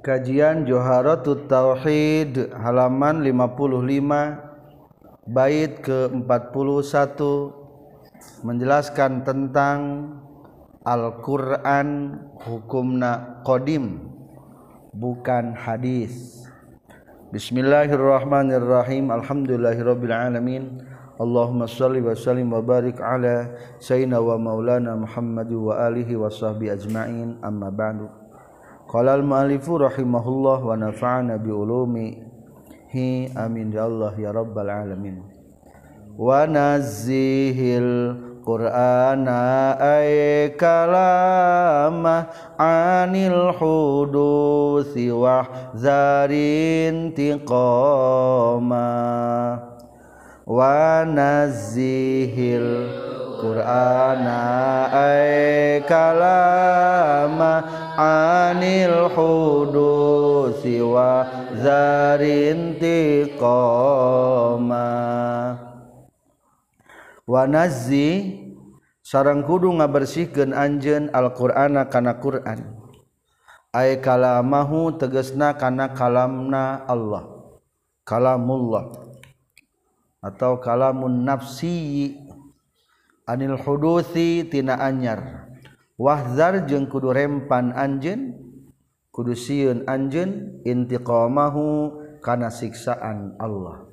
Kajian Joharatul Tauhid halaman 55 bait ke-41 menjelaskan tentang Al-Qur'an hukumna qadim bukan hadis. Bismillahirrahmanirrahim. Alhamdulillahirabbil alamin. Allahumma shalli wa sallim wa barik ala sayyidina wa maulana Muhammad wa alihi wa sahbi ajma'in amma ba'du. Qala al-mu'allifu rahimahullah wa nafa'ana bi ulumihi amin ya Allah ya rabbal alamin. Wa nazzihil Qur'ana ay kalama anil hudusi wa zarin tiqama wa nazzihil Qur'ana ay kalama anil hudusi wa zarintiqama Wanazi sarang kudu ngabersihkeun anjeun Al-Qur'ana kana Qur'an. Ay kalamahu tegasna kana kalamna Allah. Kalamullah atau kalamun nafsi anil hudusi tina anyar. wahzar jeung kudu rempan anjeun kudu sieun anjeun intiqamahu kana siksaan Allah.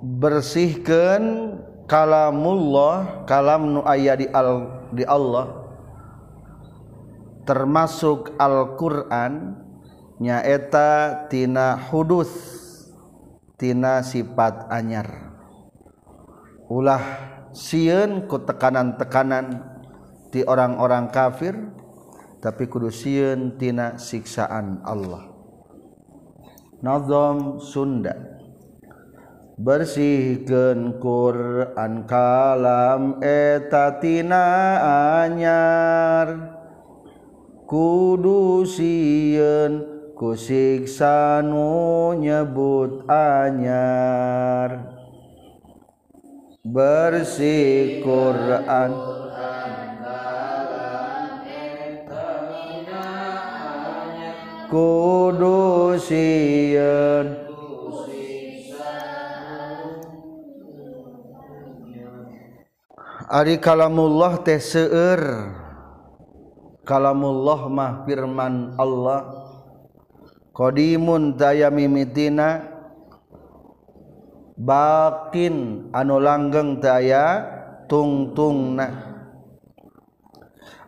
Bersihkan kalamullah kalam nu aya di al di Allah termasuk Al-Qur'an nyaeta tina hudus tina sifat anyar. Ulah sieun ku tekanan-tekanan. Ti orang-orang kafir tapi kudu sieun tina siksaan Allah. Nazam Sunda. Bersihkeun Quran kalam eta tina anyar. Kudu sieun ku siksa nu nyebut anyar. Bersih Quran kudu sieun Ari kalamullah teh seueur. Kalamullah mah firman Allah. Qadimun daya mimitina. Bakin anu langgeng daya tungtungna.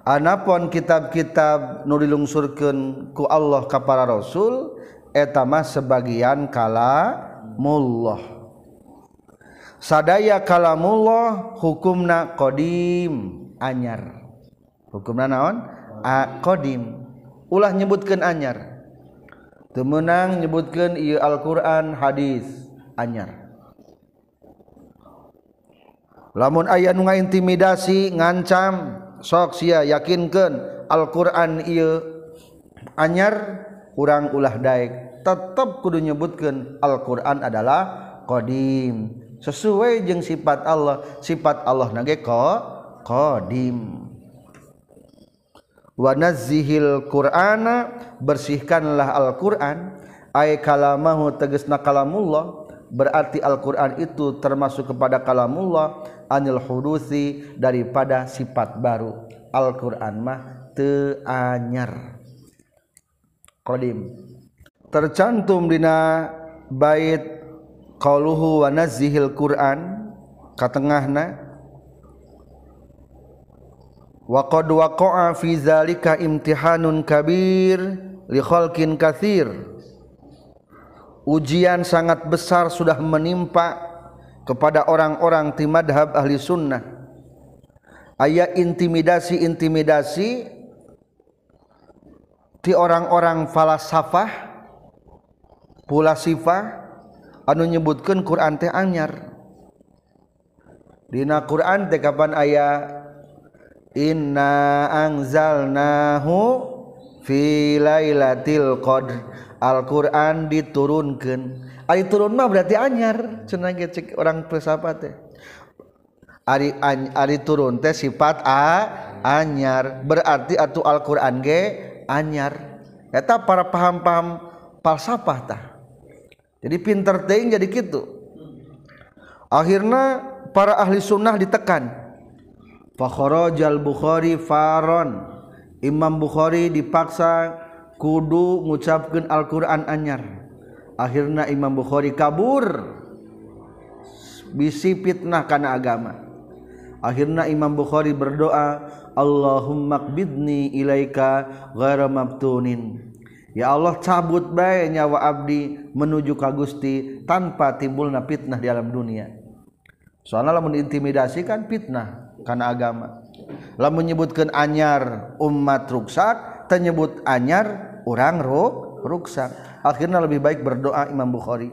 Anapun kitab-kitab nu dilungsurkeun ku Allah ka para rasul eta mah sebagian kala mullah. Sadaya kalamullah hukumna qadim anyar. Hukumna naon? A, qadim. Ulah nyebutkeun anyar. Teu meunang nyebutkeun ieu Al-Qur'an, hadis anyar. lamun aya nu ngaintimidasi ngancam sok sia yakinkan Alquran ia anyar kurang ulah daik tetap kudu nyebutkan Alquran adalah kodim sesuai jeung sifat Allah sifat Allah nage ko kodim wanazihil Qur'ana bersihkanlah Al-Quran. Ay kalamahu tegesna kalamullah. Berarti Al-Qur'an itu termasuk kepada kalamullah anil hudusi daripada sifat baru. Al-Qur'an mah teu anyar qadim. Tercantum dina bait qauluhu wa nazzihil Qur'an katengahna wa qad waqa'a fi zalika imtihanun kabir li khalqin katsir ujian sangat besar sudah menimpa kepada orang-orang ti madhab ahli sunnah. Aya intimidasi-intimidasi ti orang-orang falasafah pula sifah anu nyebutkeun Quran teh anyar. Dina Quran teh kapan aya? Inna anzalnahu fi lailatul qadr Alquran diturunkan. Ari turun mah berarti anyar. Cenah ge cek orang filsafat teh. Ari an, ari turun teh sifat a anyar. Berarti atuh Alquran ge anyar. Eta para paham-paham falsafah tah. Jadi pinter teing jadi gitu akhirnya para ahli sunnah ditekan. Fakhrajal bukhari faron. Imam Bukhari dipaksa kudu ngucapkeun Al-Qur'an anyar akhirnya imam bukhari kabur bisi fitnah karena agama akhirnya imam bukhari berdoa Allahumma qbidni ilaika ghaira mabtunin Ya Allah cabut baik nyawa abdi menuju ka Gusti tanpa timbulna fitnah di alam dunia. Soalnya lamun intimidasi kan fitnah karena agama. Lamun menyebutkan anyar umat ruksak, tenyebut anyar orang ruk ruksak. Akhirnya lebih baik berdoa Imam Bukhari.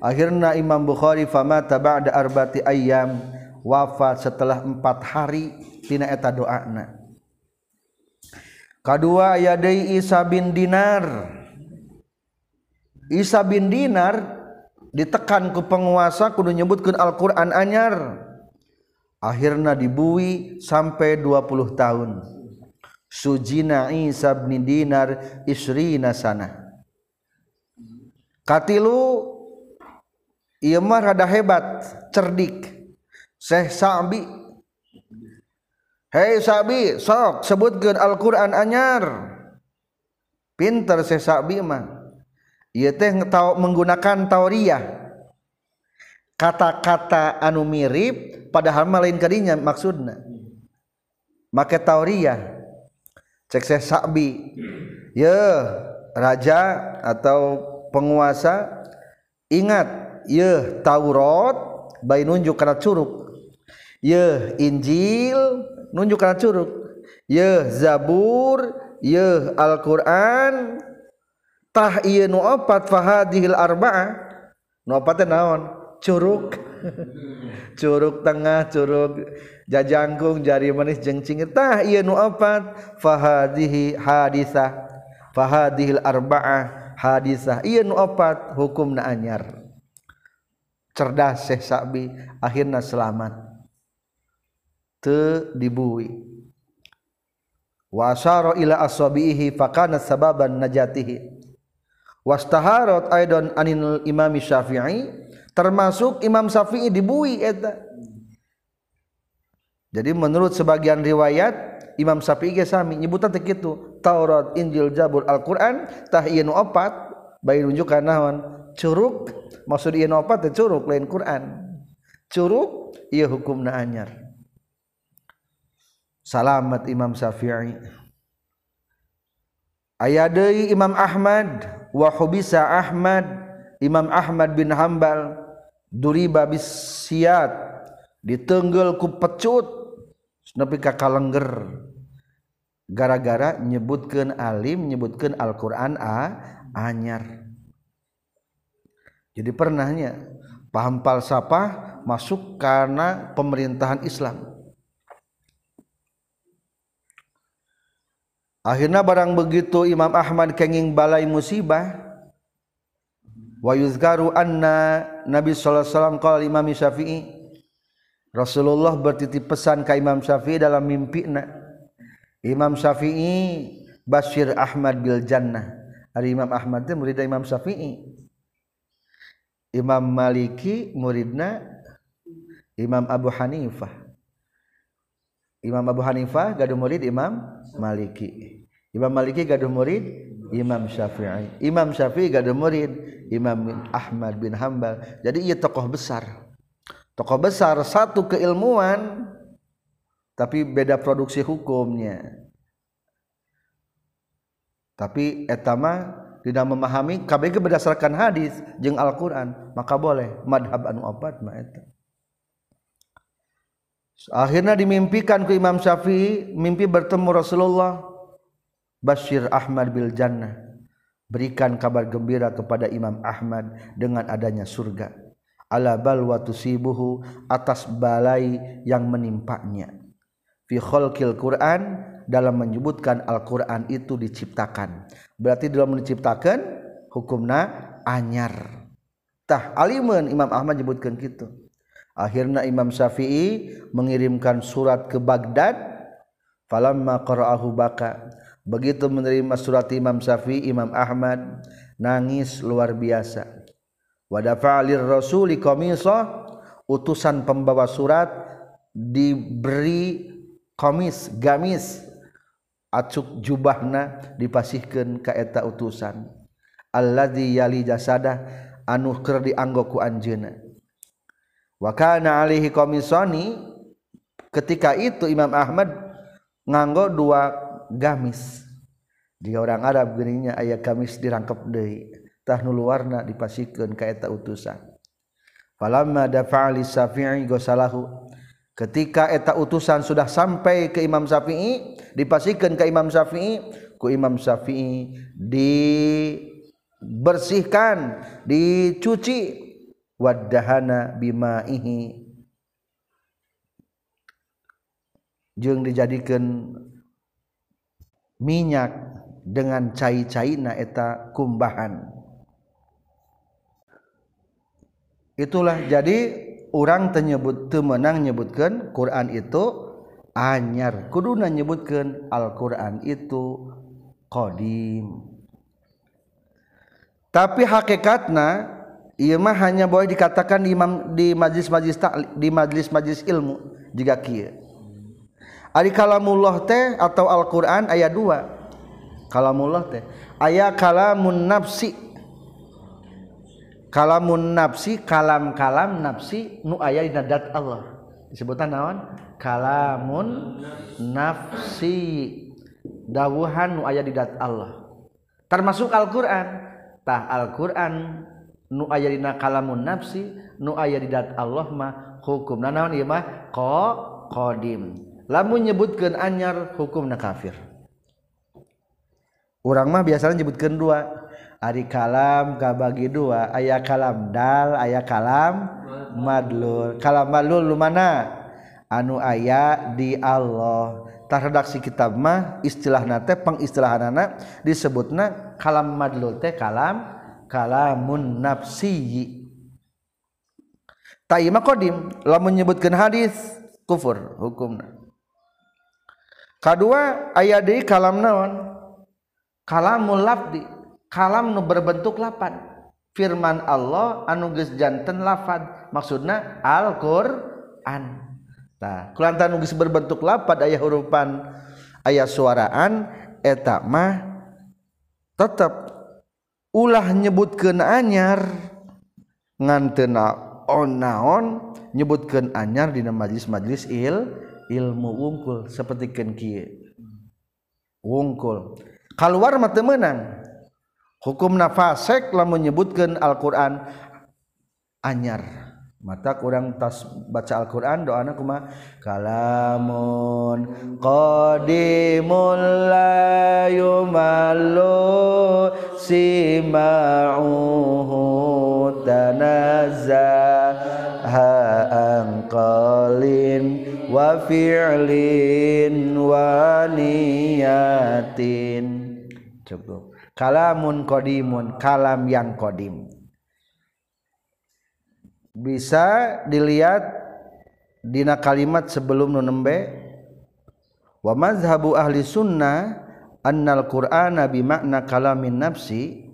Akhirnya Imam Bukhari famata ba'da arbati ayyam. Wafat setelah empat hari. Tina eta doana. Kedua aya Isa bin Dinar. Isa bin Dinar ditekan ke penguasa kudu nyebutkan Al-Quran anyar. Akhirnya dibui sampai 20 tahun sujina Isa bin dinar isrina sana. Katilu ieu mah rada hebat cerdik. Syekh Sa'bi. Hei Sa'bi sok sebutkeun Al-Qur'an anyar. Pinter Syekh Sa'bi mah. Ieu teh menggunakan tauriyah. Kata-kata anu mirip padahal mah lain kadinya maksudna. Make tauriyah. cek saya Sabi. Hmm. Ya raja atau penguasa ingat ya Taurat bayi nunjuk karena curug. Ya Injil nunjuk karena curug. Ya Zabur ya Al-Quran. Tah iya nu opat fahadihil arba'ah nu opatnya naon? Curug. Curug tengah curug jajangkung jari manis jeung cingitah ieu nu opat. Fahadhihi hadisah. Fahadhil arba'ah hadisah. Ieu nu opat. Hukumna anyar. Cerdas Syekh Sabi. Akhirna selamat. Teu dibui. Wa asyara ila asabihi fakana sababan najatihi. Wastaharat aidan anil imam syafi'i. Termasuk imam syafi'i dibui eta. Jadi menurut sebagian riwayat imam syafi'i ge sami nyebutan teh kitu Taurat Injil Zabur Al-Qur'an tah ieu opat bayi nunjukkan naon? Curug. Maksud ieu opat teh curug lain Quran. Curug ieu hukumna anyar. Salamet Imam Syafi'i. Aya deui Imam Ahmad wa hubisa Ahmad. Imam Ahmad bin Hambal duriba bisiyat ditenggel ku pecut nepi ka kalengger. Gara-gara nyebutkeun alim nyebutkeun Al-Qur'an a anyar. Jadi pernahnya paham falsafah masuk karena pemerintahan Islam. Akhirnya barang begitu Imam Ahmad kenging balai musibah wa yuzkaru anna Nabi sallallahu alaihi wasallam qala Imam Syafi'i Rasulullah bertitip pesan ke Imam Syafi'i dalam mimpinya Imam Syafi'i Bashir Ahmad bil Jannah Ari Imam Ahmad itu murid Imam Syafi'i Imam Maliki muridna Imam Abu Hanifah Imam Abu Hanifah gaduh murid Imam Maliki. Imam Maliki gaduh murid Imam Syafi'i. Imam Syafi'i gaduh murid Imam Ahmad bin Hambal. Jadi ia tokoh besar. Tokoh besar satu keilmuan tapi beda produksi hukumnya. Tapi etama tidak memahami KBG berdasarkan hadis jeng Al-Quran maka boleh madhab anu opat mah eta. Akhirnya dimimpikan ke Imam Syafi'i mimpi bertemu Rasulullah Bashir Ahmad bil Jannah. Berikan kabar gembira kepada Imam Ahmad dengan adanya surga ala balwa tusibuhu atas balai yang menimpanya. Fi khalqil Quran dalam menyebutkan Al-Quran itu diciptakan. Berarti dalam menciptakan hukumna anyar. Tah alimun Imam Ahmad menyebutkan gitu. Akhirnya Imam Syafi'i mengirimkan surat ke Baghdad. Falamma qara'ahu baka begitu menerima surat Imam Syafi'i Imam Ahmad nangis luar biasa wadafalir rasuli qamisa utusan pembawa surat diberi komis gamis. Acuk jubahna dipasihkan ke eta utusan. Alladzi yali jasada anu keur dianggo ku anjeuna wa kana alaihi qamisani ketika itu Imam Ahmad nganggo dua gamis. Di orang Arab gerinya ayat gamis dirangkep deui. tahnul warna dipasikeun ka eta utusan. Falamma dafa'a li syafi'i gosalahu. Ketika eta utusan sudah sampai ke Imam Syafi'i dipasikeun ka Imam Syafi'i ku Imam Syafi'i dibersihkan dicuci. Wadahana bimaihi. Jeung dijadikan minyak dengan cai-caina eta kumbahan. Itulah. Jadi orang tenyebut temenang nyebutkan Quran itu anyar. Kuduna nyebutkan Al-Quran itu kodim tapi hakikatna ia mah hanya boleh dikatakan di, di majlis-majlis di majlis-majlis ilmu jika kia Ari kalamullah teh atau Al-Qur'an ayat 2. Kalamullah teh. Aya kalamun nafsi. kalamun nafsi kalam-kalam nafsi nu aya dina dat Allah. Disebutan naon? Kalamun nafsi. Dawuhan nu aya di dat Allah. Termasuk Al-Qur'an. Tah Al-Qur'an nu aya dina kalamun nafsi nu aya di dat Allah mah hukum nah, naon ieu mah? Ko qadim lamun nyebutkeun anyar hukumna kafir. Urang mah biasanya nyebutkeun dua. Ari kalam kabagi dua ayah kalam dal ayah kalam madlul. Kalam madlul lumana anu ayah di Allah. Tah redaksi kitab mah istilah nate pengistilahan anak disebutna kalam madlul teh kalam kalamun nafsi ta'ima kodim lah menyebutkan hadis kufur hukumna. Kedua ayat di kalam naon? Kalamul lafdi. Kalam nu berbentuk lapan firman Allah anu janten lafad maksudna Al-Qur'an. Nah, kulantan geus berbentuk lapad ayat hurupan ayat suaraan eta mah tetap ulah nyebutkeun anyar. Ngantena on naon nyebutkeun anyar dina majlis-majlis il ilmu wungkul seperti kenki wungkul. Keluar mata menang hukum nafasek lah menyebutkan Al-Quran. Anyar. Mata kurang tas baca Al-Quran doa anak kuma kalamun qadimul la yumallu sima'uhu tanazzaha angqalin wa fi'lin wa niyatin. Cukup kalamun kodimun kalam yang kodim bisa dilihat dina kalimat sebelum nunembe wa mazhabu ahli sunnah annal qur'ana bimakna kalamin nafsi.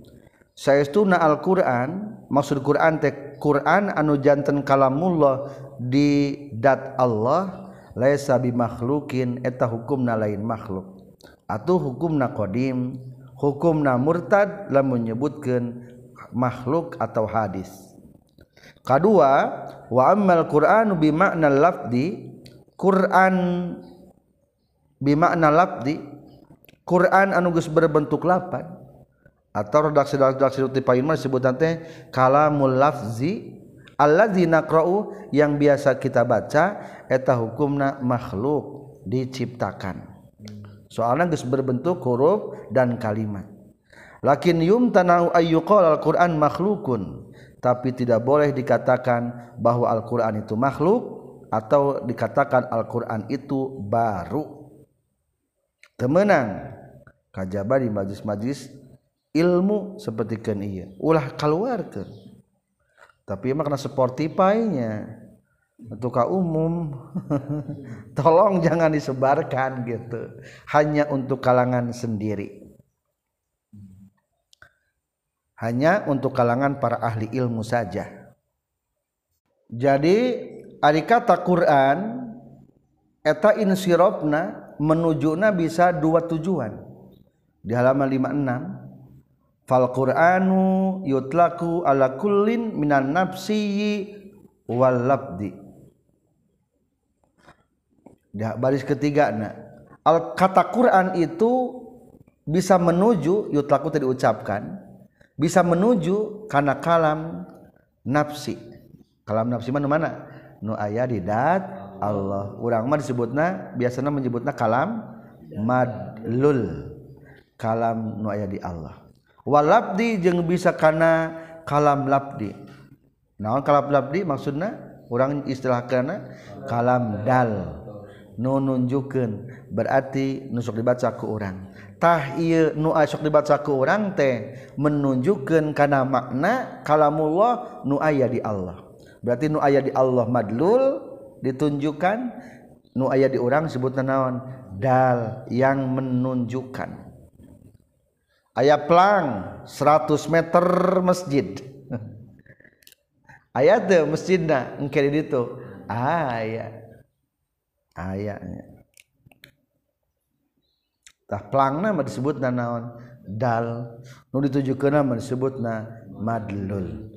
Saestuna al-qur'an maksud qur'an teh qur'an anu janten kalamullah di dat Allah laisa bimakhlukin eta hukumna lain makhluk. Atuh hukumna qadim. hukumna murtad lamun menyebutkan makhluk atau hadis. Kedua wa ammal qur'anu bi makna lafdi qur'an bi makna lafdi qur'an anu geus berbentuk lapan. Atau redaksi redaksi ti payun mah sebutan teh kalamul lafzi alladzi naqra'u yang biasa kita baca eta hukumna makhluk diciptakan. Soalnya geus berbentuk huruf dan kalimat. Lakin yumtanau ayyuqal al-Qur'an makhlukun. Tapi tidak boleh dikatakan bahwa Al-Qur'an itu makhluk atau dikatakan Al-Qur'an itu baru. Temenang kajaba di majlis-majlis ilmu seperti kan iya ulah keluarkan tapi makna Spotify-nya untuk umum. Tolong jangan disebarkan gitu. Hanya untuk kalangan sendiri. Hanya untuk kalangan para ahli ilmu saja. Jadi ari kata Quran eta insirofna menujuna bisa dua tujuan. Di halaman 56 fal Quranu yutlaku ala kullin minan nafsi wal labdi baris ketiga nah. al kata Quran itu bisa menuju yutlaku tadi ucapkan bisa menuju karena kalam nafsi. Kalam nafsi mana mana? Nu ayah didat Allah. Urang mah disebutna biasanya menyebutna kalam madlul. Kalam nu aya di Allah. Walabdi jeung bisa kana kalam labdi. Naon kalam labdi maksudna? Urang istilah kana kalam dal. nu nunjukun berarti nusuk dibaca ke orangtah nu asok dibaca ke orang teh menunjukkan karena makna kalamullah nu aya di Allah. Berarti nu aya di Allah madlul ditunjukkan nu aya di orang sebut naon? Dal yang menunjukkan. Ayat pelang 100 meter masjid. Ayat masjidna engke itu ayat ah, ayatnya pelang nama disebut na naon? Dal. Nu dituju ke nama disebut na madlul.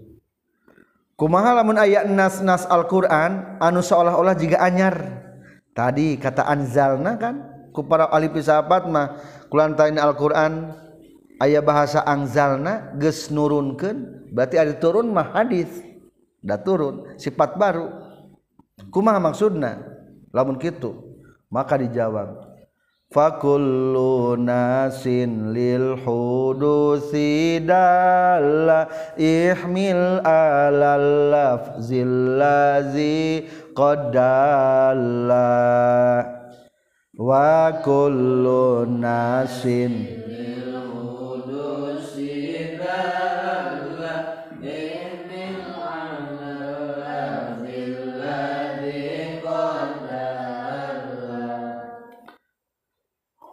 Kumaha lamun ayat nas nas Al-Quran anu seolah-olah jika anyar. Tadi kata anzalna kan? Ku para ahli filsafat mah kulantain Al-Quran ayat bahasa anzalna geus nurunkeun berarti ada turun mah hadis. Da turun sifat baru. Kumaha maksudna? Lamun kitu maka dijawab fakullu nasin lil hudusi dalla ihmil alal lafzil lazi qadalla wa kullu nasin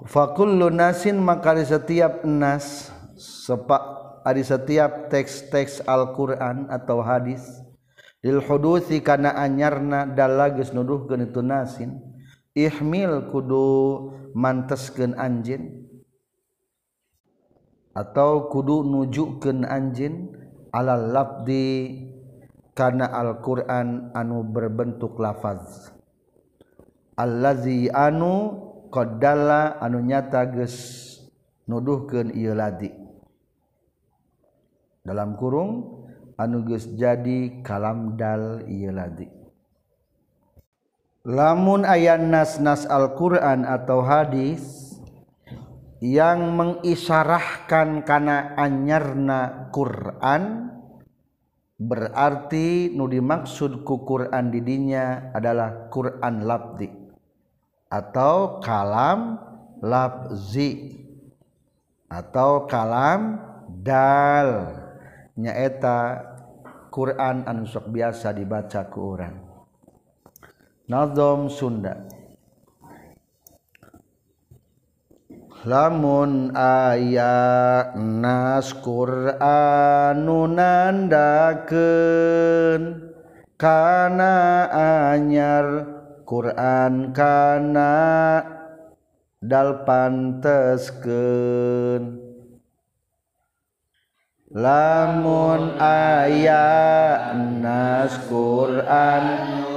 fakullu nasin maka di setiap nas sepak di setiap teks-teks Al-Qur'an atau hadis lil hudusi kana anyarna dalageus nuduhkeun itu nasin ihmil kudu manteskeun anjeun atau kudu nujukeun anjeun alal labdi kana Al-Qur'an anu berbentuk lafaz. Allazi anu qdala anu nyata geus nuduhkeun ieu ladi. Dalam kurung anu geus jadi kalam dal ieu ladi. Lamun ayan nas-nas Al-Qur'an atau hadis yang mengisyarahkan kana anyarna Quran berarti nu dimaksud ku Quran didinya adalah Quran labdi. atau kalam lafzi. Atau kalam dal. Nyaeta Quran anu sok biasa dibaca ku urang. Nazom Sunda. Lamun aya nas Qur'anu nandakeun kana anyar Quran kana dal panteskeun lamun aya nas Quran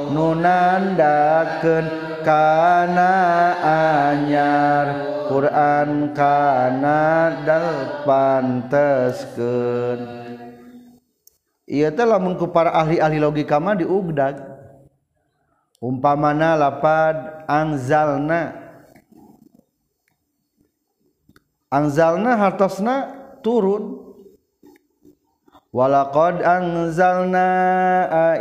nunandakeun kana anyar. Quran kana dal panteskeun ieu teh lamun ku para ahli-ahli logika mah diugdag umpamana lapad angzalna angzalna hartosna turun. Walaqad angzalna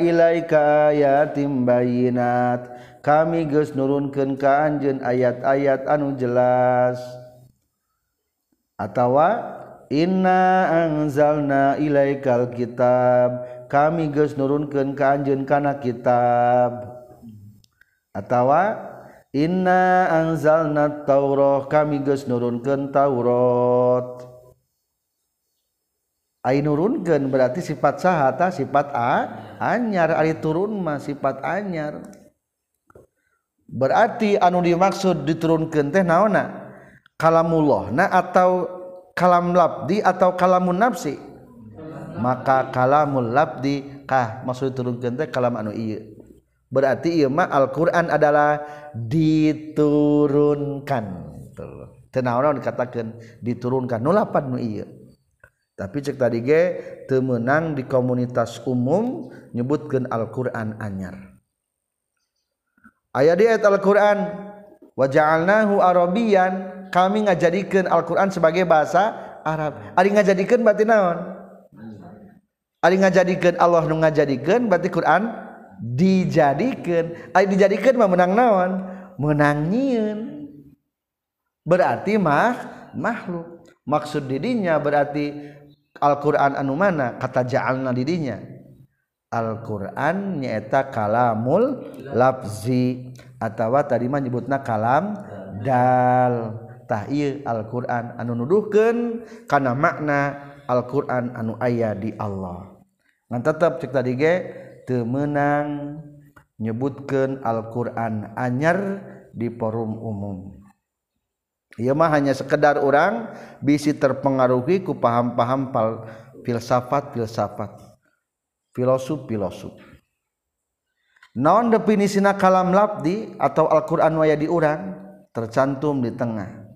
ilaika ayatim bayinat kami geus nurunkeun ka anjeun ayat-ayat anu jelas. Atawa inna anzalna ilaikal kitab. Kami guys nurunkan keanjun karena kitab atawa Inna anzalna Tauroh kami geus nurunkeun Taurat. Ai nurunkeun berarti sifat sahata sifat a anyar ari turun mah sifat anyar. Berarti anu dimaksud diturunkeun teh naonna? Kalamullah atau kalam labdi atau kalamun nafsi. Maka kalamul labdi kah maksud diturunkeun teh kalam anu ieu. berarti Imah Alquran adalah diturunkan. Tenanaon dikatakan diturunkan. Nulapan nu iya tapi cek tadi ge temenang di komunitas umum nyebutkan Alquran anyar. Ayah dia ayat Alquran wajalnahu Arabian kami ngajadikan Alquran sebagai bahasa Arab. Ari ngajadikan berarti naon? Ari ngajadikan Allah nu ngajadikan berarti Quran dijadikan ay dijadikan mah menang naon? Menang nyieun berarti mah makhluk. Maksud didinya berarti Al-Qur'an anu mana? Kata ja'alna didinya. Al-Qur'an nyaeta kalamul lafzi. Atau tadi mah nyebutna kalam dal. Tah ieu Al-Qur'an anu nuduhkeun kana makna Al-Qur'an anu aya di Allah. Ngan tetep cek tadi ge temenang nyebutkan Alquran anyar di forum umum. Ia mah hanya sekedar orang bisi terpengaruhi ku paham-paham filsafat filsafat filosof filosof non definisina kalam labdi atau Al-Qur'an waya di orang tercantum di tengah.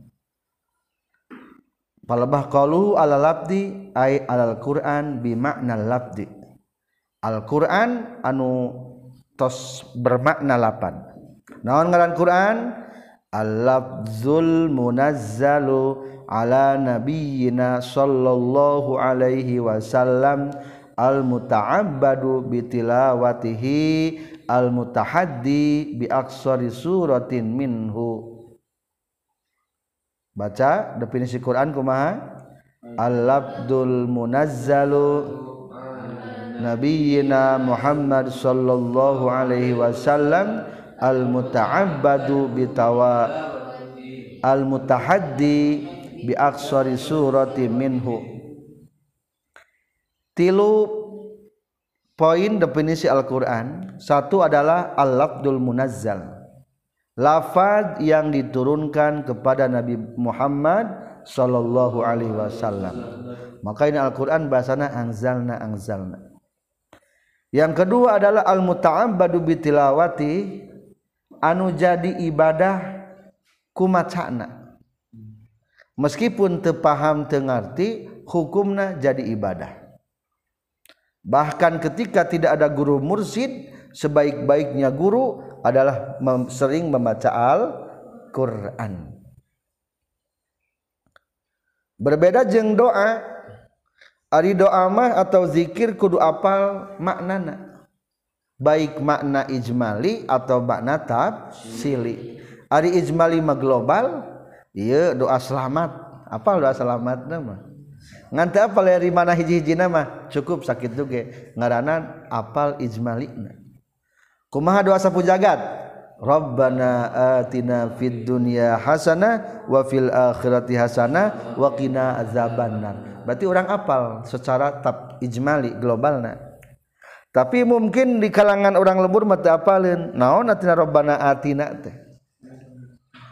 Palebah qalu ala labdi ay alal Qur'an bi makna labdi. Alquran anu tos bermakna lapan. Naon ngaran Quran? Al-lafzul munazzalu ala nabiyyina sallallahu alaihi wasallam. Al-muta'abbadu bitilawatihi al-mutahaddi bi aksari suratin minhu. Baca definisi Quran kumaha? Al-lafzul munazzalu nabiyyina Muhammad sallallahu alaihi wasallam al muta'abbadu bitawa al mutahaddi bi aksari surati minhu. Tilu poin definisi Al-Qur'an. Satu adalah al-lafdul munazzal. Lafaz yang diturunkan kepada Nabi Muhammad sallallahu alaihi wasallam. Maka ini Al-Qur'an bahasana anzalna anzalna Yang kedua adalah al-muta'abbadu bitilawati anu jadi ibadah kumacana. Meskipun tepaham tengarti hukumna jadi ibadah. Bahkan ketika tidak ada guru mursid, sebaik-baiknya guru adalah mem sering membaca Al-Qur'an. Berbeda jeng doa ari doa mah atau zikir kudu apal maknana. Baik makna ijmali atau makna sili. ari ijmali mah global iya doa selamat. Apa doa selamat nama nganti apa dari mana hiji-hiji nama cukup sakit juga ngaranan apal ijmali kumaha doa sapu jagat Rabbana atina fid dunya hasanah wa fil akhirati hasanah wa qina azabannar. berarti orang apal secara tab ijmali globalna tapi mungkin di kalangan orang lembur mata apalin? Naon atina robbana atina teh?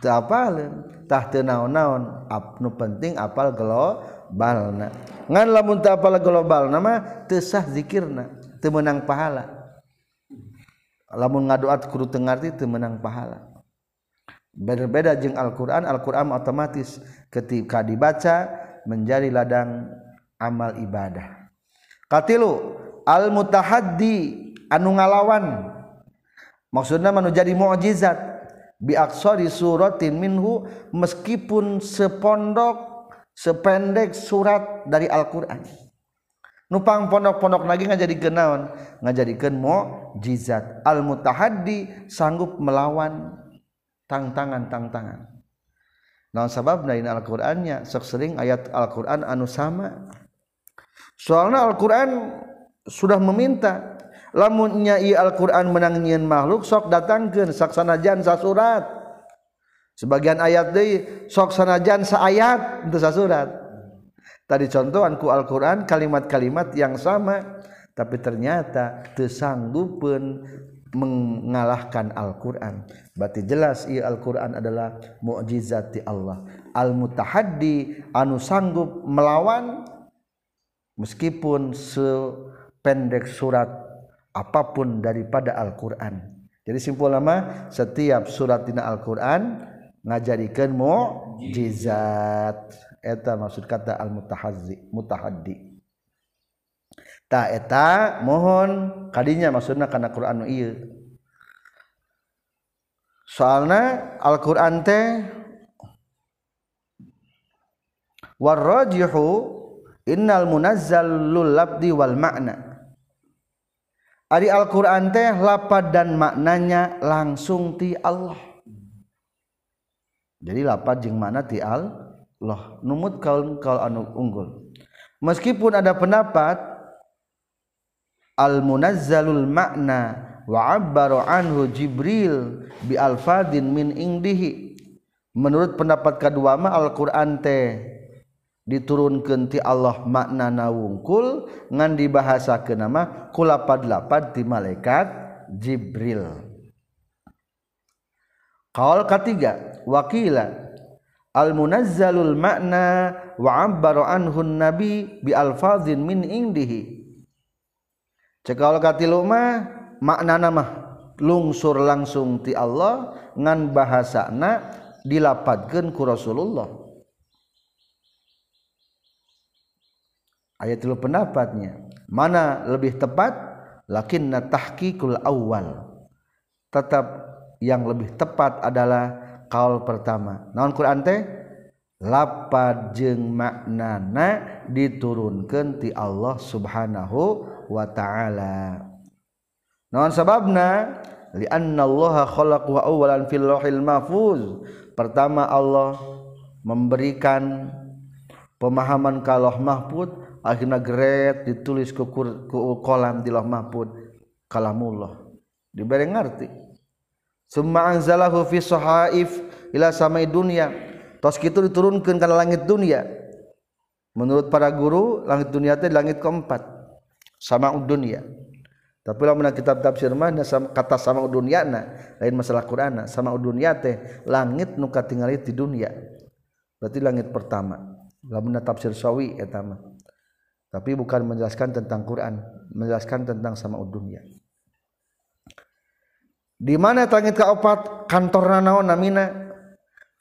Teu apalin? Tah teu naon-naon? Nu penting apal globalna ngan lamun teu apal globalna mah teu sah zikirna teu meunang pahala. Lamun ngadoat kudu teu ngarti teu meunang pahala. Berbeda jeung Al-Qur'an Al-Qur'an otomatis ketika dibaca menjadi ladang amal ibadah. Katilu al mutahaddi anu ngalawan. Maksudnya manu jadi mukjizat bi aksori suratin minhu meskipun sepondok sependek surat dari Al-Qur'an. Nupang pondok-pondok lagi nggak jadi genaon nggak jadikan mukjizat al mutahaddi sanggup melawan tantangan-tantangan non sabab lain Alqurannya. Sok sering ayat Alquran anu sama. Soalnya Alquran sudah meminta. Lamunnya i Alquran menangnyiin makhluk sok datangkan saksanajan sa surat sebagian ayat deui sok sanajan sa ayat untuk sa surat tadi contohanku Alquran kalimat-kalimat yang sama. Tapi ternyata tesanggupun mengalahkan Alquran. berarti jelas ia Al-Qur'an adalah mukjizat Allah. Al-mutahaddi anu sanggup melawan meskipun sependek surat apapun daripada Al-Qur'an. Jadi simpul lama setiap surat dina Al-Qur'an ngajarikan mukjizat. Eta maksud kata al-mutahazzi mutahaddi. Tak eta mohon kadinya maksudnya karena Quran iya soalnya Al-Quran teh warrajihu innal munazzalul labdi wal makna Ari Al-Quran teh lapad dan maknanya langsung ti Allah. Jadi lapad jeng makna ti Allah. Numut kaul kaul anu unggul. Meskipun ada pendapat al munazzalul makna wa abbaru anhu Jibril bi alfadin min indihi menurut pendapat kedua mah Al-Qur'an teh diturunkeun ti Allah makna wungkul ngan dibahasakeun nama kulapad-lapad ti malaikat Jibril. Qaul ketiga wakila al-munazzalul makna wa abbaru anhu nabi bi alfadhin min indihi cekallumah makna nama lungsur langsung ti Allah ngan bahasa dilapatkanku Rasulullah. Ayat lu pendapatnya mana lebih tepat? Lakinnatahkikul awal tetap yang lebih tepat adalah kaul pertama. Naon Quran teh? Lapad jeng maknana diturunkan ti Allah subhanahu wa ta'ala naon sababna? Lianna Allah khalaqu awalan fil lauhil mahfuz. Pertama Allah memberikan pemahaman kalau mahfud akhirnya geret ditulis ke, ke kolam di lauh mahfud kalamullah. Diberi ngerti. Summa anzalahu fi sahaif ila samai dunia. Tos kitu diturunkan ke langit dunia. Menurut para guru langit dunia itu langit keempat. Sama dunia tapi lamun kitab tafsir mah kata sama dunia na lain masalah Quran sama dunia teh langit nu katingali di dunia. Berarti langit pertama. Lamun tafsir sawi eta mah. Tapi bukan menjelaskan tentang Quran menjelaskan tentang sama dunia. Di mana langit kaopat kantor naon namina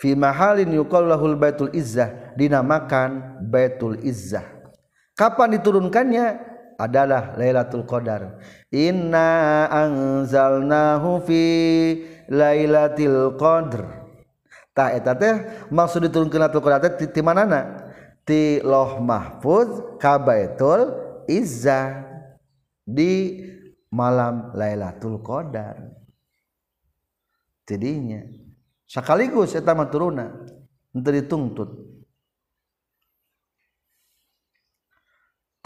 fi mahalin yuqal lahul baitul izzah dinamakan baitul izzah. Kapan diturunkannya adalah Lailatul Qadar. Inna anzalnahu fi Lailatul Qadr. Tah eta teh maksud diturunkeun Lailatul Qadar teh ti manana? Ti Loh Mahfuz ka Baitul Izzah di malam Lailatul Qadar. Jadinya sekaligus eta mah turuna teu dituntut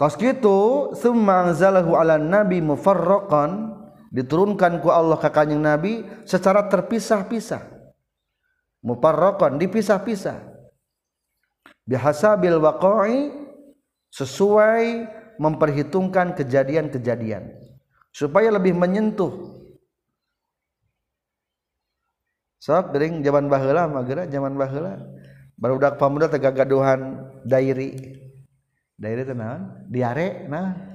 Tos gitu sumangzalahu ala nabi mufarraqan. Diturunkan ku Allah ka kanjing nabi secara terpisah-pisah. Mufarraqan dipisah-pisah. Bihasabil waqa'i sesuai memperhitungkan kejadian-kejadian. Supaya lebih menyentuh. Sok gering zaman baheula mah zaman baheula. Barudak pamuda teh gagaduhan dairi dari itu nah diare nah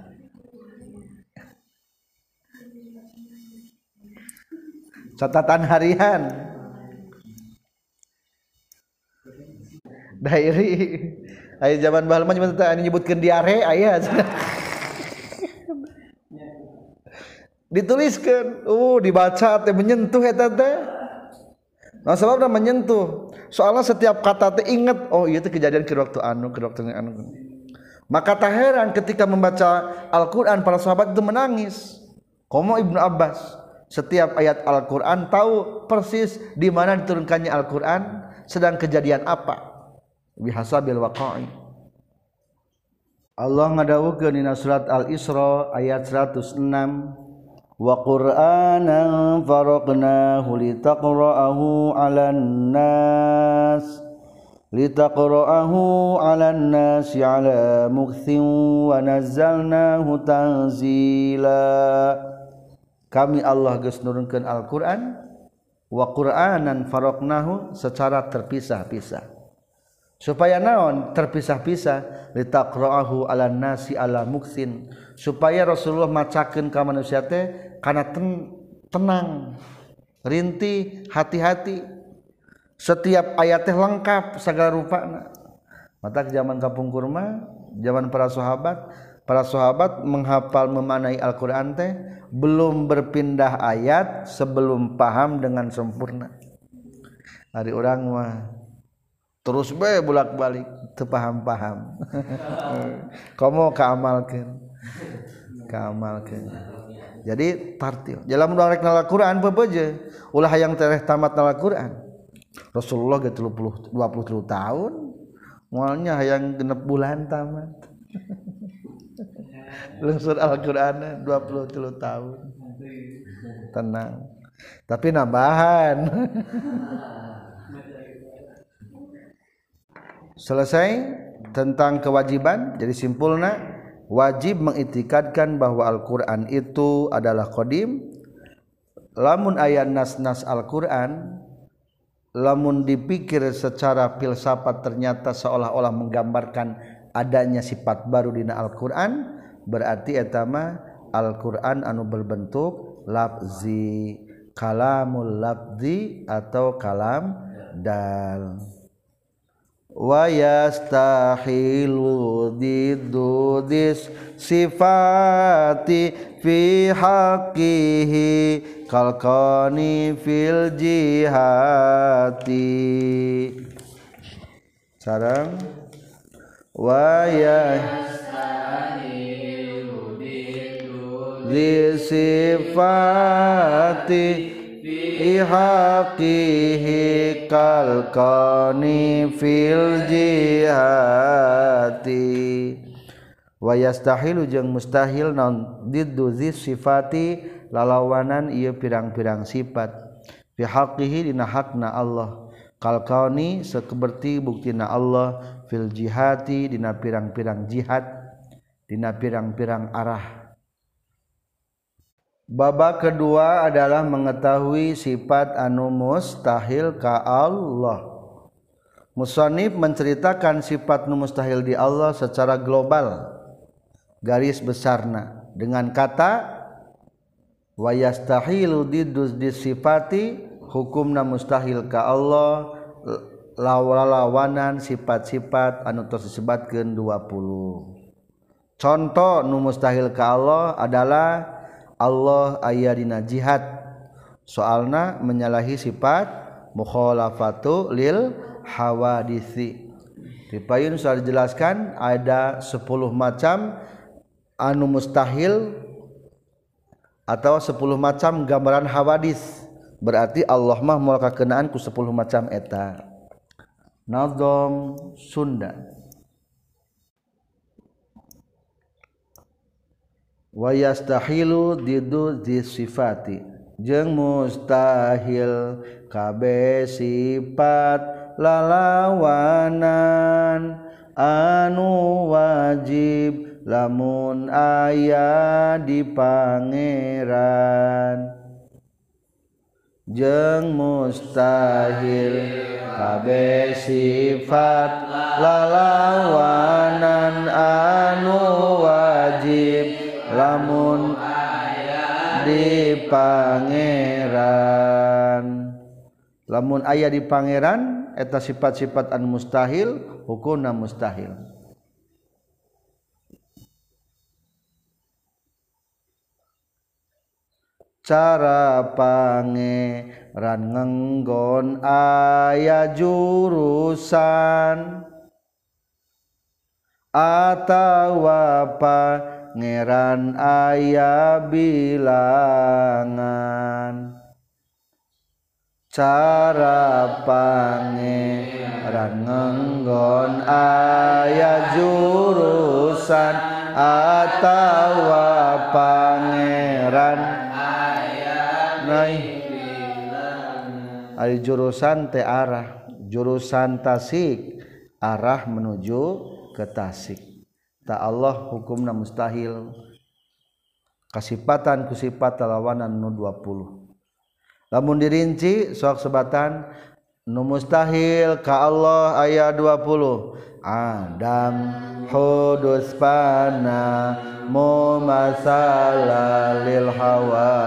catatan harian. Dairi. Ayo zaman bahal mah cuma ini nyebutkan diare ayah dituliskan uh dibaca teh menyentuh ya teh. Nah sebabnya menyentuh. Soalnya setiap kata teh inget oh iya itu kejadian ke waktu anu ke waktu anu maka tak heran ketika membaca Al-Quran para sahabat itu menangis. Komo Ibnu Abbas setiap ayat Al-Quran tahu persis di mana diturunkannya Al-Quran sedang kejadian apa. Bihasabil waqa'i. Allah ngadawu ke dina surat Al-Isra ayat 106 wa qur'anan faraqnahu litaqra'ahu 'alan nas litaqra'ahu 'alan nasi 'ala mukthin wa nazzalnahu tanzila kami Allah geus nurunkeun Al-Qur'an wa Qur'anan faraqnahu secara terpisah-pisah. Supaya naon terpisah-pisah? Litaqra'ahu 'alan nasi 'ala muksin supaya Rasulullah macakeun ka manusia teh kana ten tenang rinti hati-hati. setiap ayat teh lengkap segala rupa. Mata zaman kampung kurma zaman para sahabat para sahabat menghafal memanai Al-Quran teh belum berpindah ayat sebelum paham dengan sempurna. Hari orang mah terus be bolak balik tepaham paham kamu keamalkan keamalkan jadi tartil. Dalam doa rek Al-Quran pepeje ulah yang tereh tamat Al-Quran Rasulullah ke 20 23 tahun mualnya yang genep bulan tamat. Lungsur Al-Quran 23 tahun. Tenang. Tapi nambahan. Selesai tentang kewajiban jadi simpulnya wajib mengitikadkan bahwa Al-Quran itu adalah kodim lamun ayat nas-nas Al-Quran lamun dipikir secara filsafat ternyata seolah-olah menggambarkan adanya sifat baru dina Al-Quran berarti etama Al-Quran anu berbentuk labzi kalamul labzi atau kalam dal. Wayastahilu didudis sifati fi haqqihi kalqani fil jihati. Sarang. Wayastahilu didudis sifati haqihi kalqani fil jihati. Wa yastahilu jeung mustahil non diddu sifati lalawanan ieu pirang-pirang sifat. Fi haqqihi dina hakna Allah. Kalqani sakeberti buktina Allah. Fil jihati dina pirang-pirang jihad. Dina pirang-pirang arah. Babak kedua adalah mengetahui sifat anu mustahil ka Allah. Musonib menceritakan sifat nu mustahil di Allah secara global, garis besarna. Dengan kata wa yastahilu didus disifati hukumna mustahil ka Allah lawalawanan sifat-sifat anu tos disebutkeun 20. Contoh nu mustahil ka Allah adalah Allah ayadina jihad soalna menyalahi sifat mukhalafatu lil hawadisi di payun sudah dijelaskan ada 10 macam anu mustahil atau 10 macam gambaran hawadis. Berarti Allah mah mual kakenaan ku 10 macam eta. Nazom Sunda. Wayastahilu didu disifati. Jeung mustahil kabeh sifat lalawanan anu wajib lamun aya di Pangeran jeng mustahil kabe sifat lalawanan anu wajib. Lamun di Pangeran lamun ayah di Pangeran eta sifat-sifat an mustahil hukumna mustahil. Cara pangeran ngenggon ayah jurusan. Atau apa ngeran ayah bilangan. Cara pangeran ngenggon ayah jurus jurusan. Atawa pangeran naik ari jurusan teh arah. Jurusan tasik. Arah menuju ke tasik. Tak Allah hukumna mustahil. Kasipatan kusifat lawanan nu 20 lamun dirinci sok sebatan nu mustahil ka Allah ayat 20 Adam hudus pana mumasala lil hawa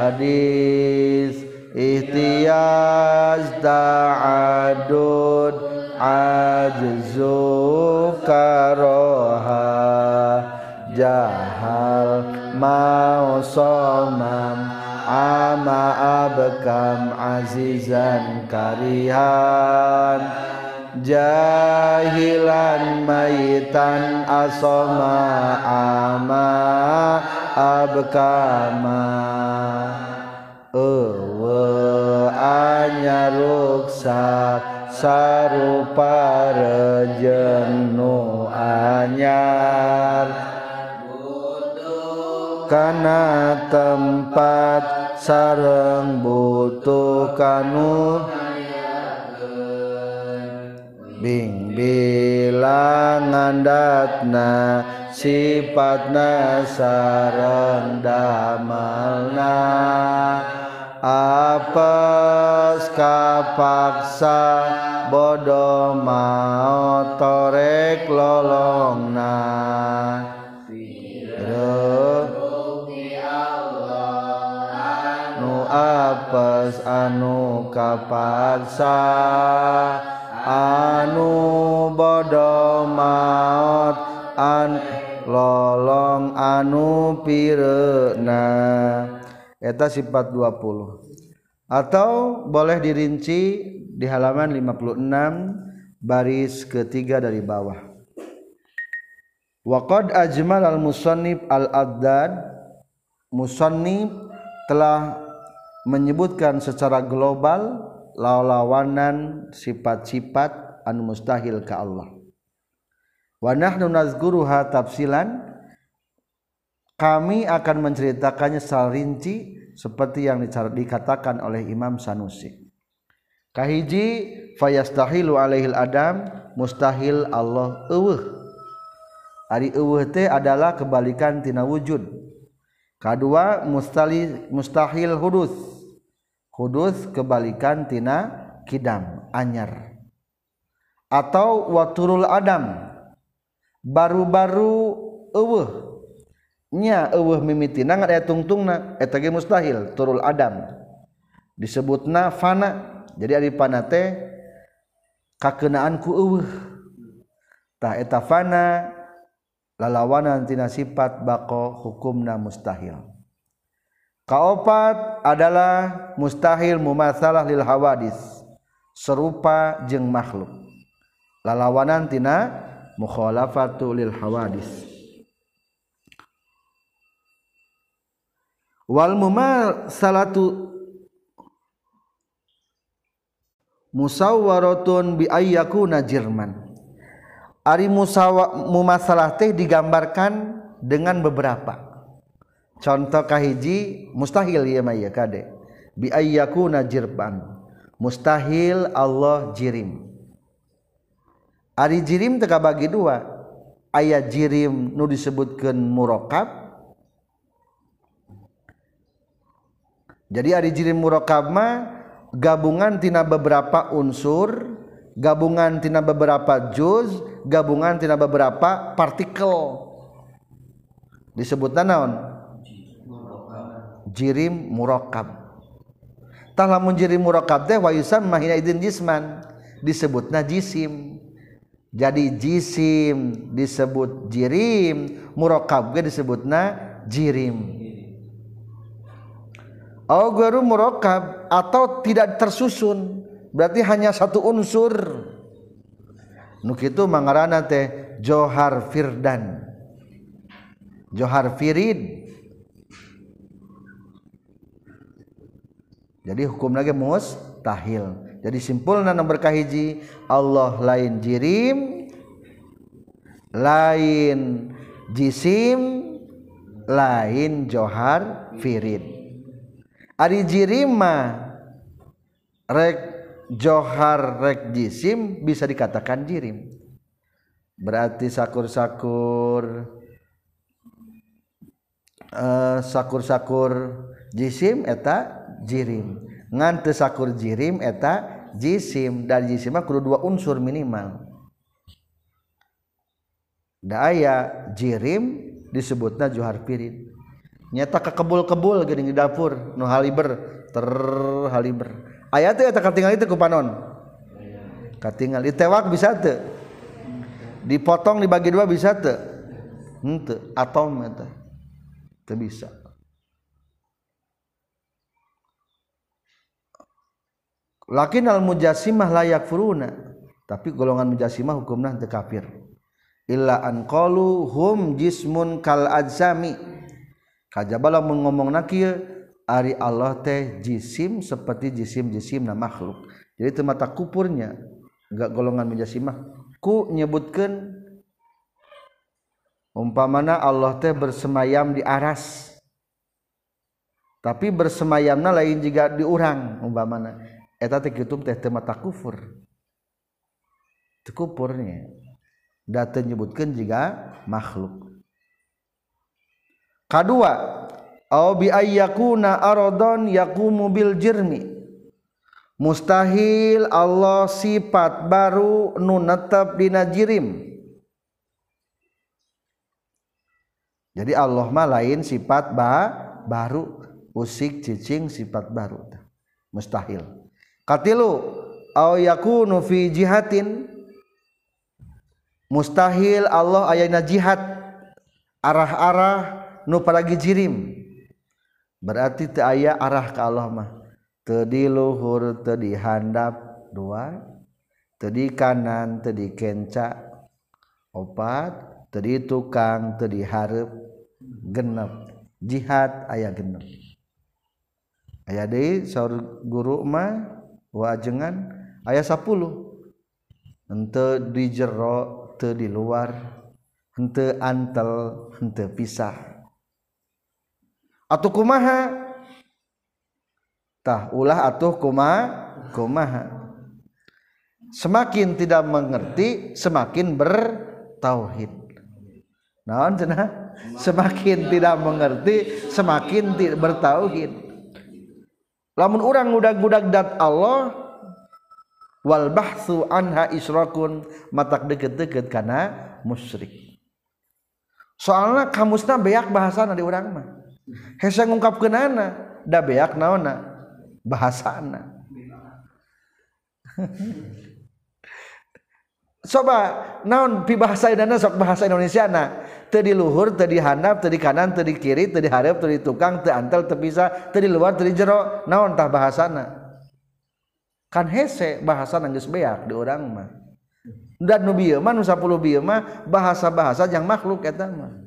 hadis ihtiyaz ta'adud ajzu karoha jahal mau somam ama abkam azizan karihan jahilan maitan asoma ama abkama anyaruksa sarupa rejen nu anyar kana tempat sareng butuh kanu Bing bilang ngandatna sifatna sareng damalna. Apes kapaksa bodoh mau torek lolongna apes anu kapaksa. Anu bodoh maut an lolong anu pirena eta sifat 20 atau boleh dirinci di halaman 56 baris ketiga dari bawah. Waqad ajmal al-musannif al-addad. Musannif telah menyebutkan secara global lawan sifat-sifat anu mustahil ke Allah. Wa nahnu nazkuruha tafsilan kami akan menceritakannya secara rinci seperti yang dikatakan oleh Imam Sanusi. Kahiji fayastahilu alaihil adam mustahil Allah eueuh. Ari eueuh teh adalah kebalikan tina wujud. Kedua mustahil mustahil hudus. Kudus kebalikan tina kidam anyar. Atau waturul adam. Baru-baru eueuh nya eueuh mimitina ngan tungtungna eta ge mustahil turul adam. Disebutna fana jadi ari fana teh kakeunaan ku eueuh. Tah eta fana lalawanan tina sifat bako hukumna mustahil. Kaopat adalah mustahil mumasalah lil hawadis serupa jeung makhluk. Lalawanan tina mukhalafatu lil hawadis. wal mumal salatu musawwaratun bi ayyakuna jirman. Ari musawa mumasalah teh digambarkan dengan beberapa. Contoh kahiji mustahil ya maya kade. Bi ayyakuna jirban. Mustahil Allah jirim. Ari jirim teka bagi dua. Ayat jirim nu disebutkan murakab jadi ari jirim murokab mah gabungan tina beberapa unsur gabungan tina beberapa juz gabungan tina beberapa partikel. Disebut naon? Jirim murakabtah lamun jirim murakab teh wa yusamma hina idzin jisman. Disebut najisim jadi jisim disebut jirim murakab ge disebutna jirim au garu murakab atau tidak tersusun. Berarti hanya satu unsur. Nu kitu mangarana teh johar firdan. Johar firid. Jadi hukum lagi mustahil. Jadi simpul nana berkahiji Allah lain jirim lain jisim lain johar firin ari jirima rek johar rek jisim bisa dikatakan jirim. Berarti sakur-sakur uh, sakur-sakur jisim eta jirim. Ngan sakur jirim eta jisim. Dan jisim kudu dua unsur minimal. Daya jirim disebutnya johar pirin nyata kekebul-kebul gini di dapur nu haliber ter haliber. Ayat itu katingal itu ku panon? Katingal ditewak bisa tuh dipotong dibagi dua bisa tuh henteu atom eta. Teu bisa. Lakin al mujassimah layak furuna tapi golongan mujassimah hukumna teu kafir. Illa an qalu hum jismun kal adzami kajabala mengomong nakieu ari Allah teh jisim seperti jisim-jisim na makhluk. Jadi itu mata kupurnya enggak golongan mujassimah ku nyebutkan umpamana Allah teh bersemayam di aras tapi bersemayamna lain juga di urang. Umpamana eta teh kitu teh teu mata kufur. Teu kupurnya. Da teu nyebutkeun juga makhluk kadua au bi ayyakuna aradon yaqumu bil jirmi. Mustahil Allah sifat baru nu netep dina jirim. Jadi Allah mah lain sifat ba baru. Usik cicing sifat baru. Mustahil. Katilu au yakunu fi jihatin. Mustahil Allah ayana jihad. Arah-arah nu paragi jirim. Berarti teu aya arah ka Allah mah. Teu di luhur teu di handap dua. Teu di kanan teu di kenca opat. Teu di tukang teu di hareup genep. Jihad aya genep. Aya deui saur guru mah wajengan aya 10 henteu di jero teu di luar henteu antel henteu pisah atau kumaha? Tah ulah atuh kuma kumaha? Semakin tidak mengerti semakin bertauhid. Naon cenah? Semakin tidak mengerti semakin tidak bertauhid. Lamun orang udah-gudak dat Allah wal bahtsu anha israkun matak deket-deket karena musyrik. Soalnya kamusna beak bahasana di orang mah hese ngungkap ke nana da beak naona bahasana. Coba naon pi bahasa Indonesia sok bahasa Indonesia na teu di luhur teu di handap teu di kanan teu di kiri teu di hareup teu di tukang teu antel tadi bisa di luar teu di jero. Naon tah bahasana? Kan hese bahasa geus beak di urang mah. Dan nu bieu mah nu 10 bieu mah bahasa-bahasa yang makhluk eta mah.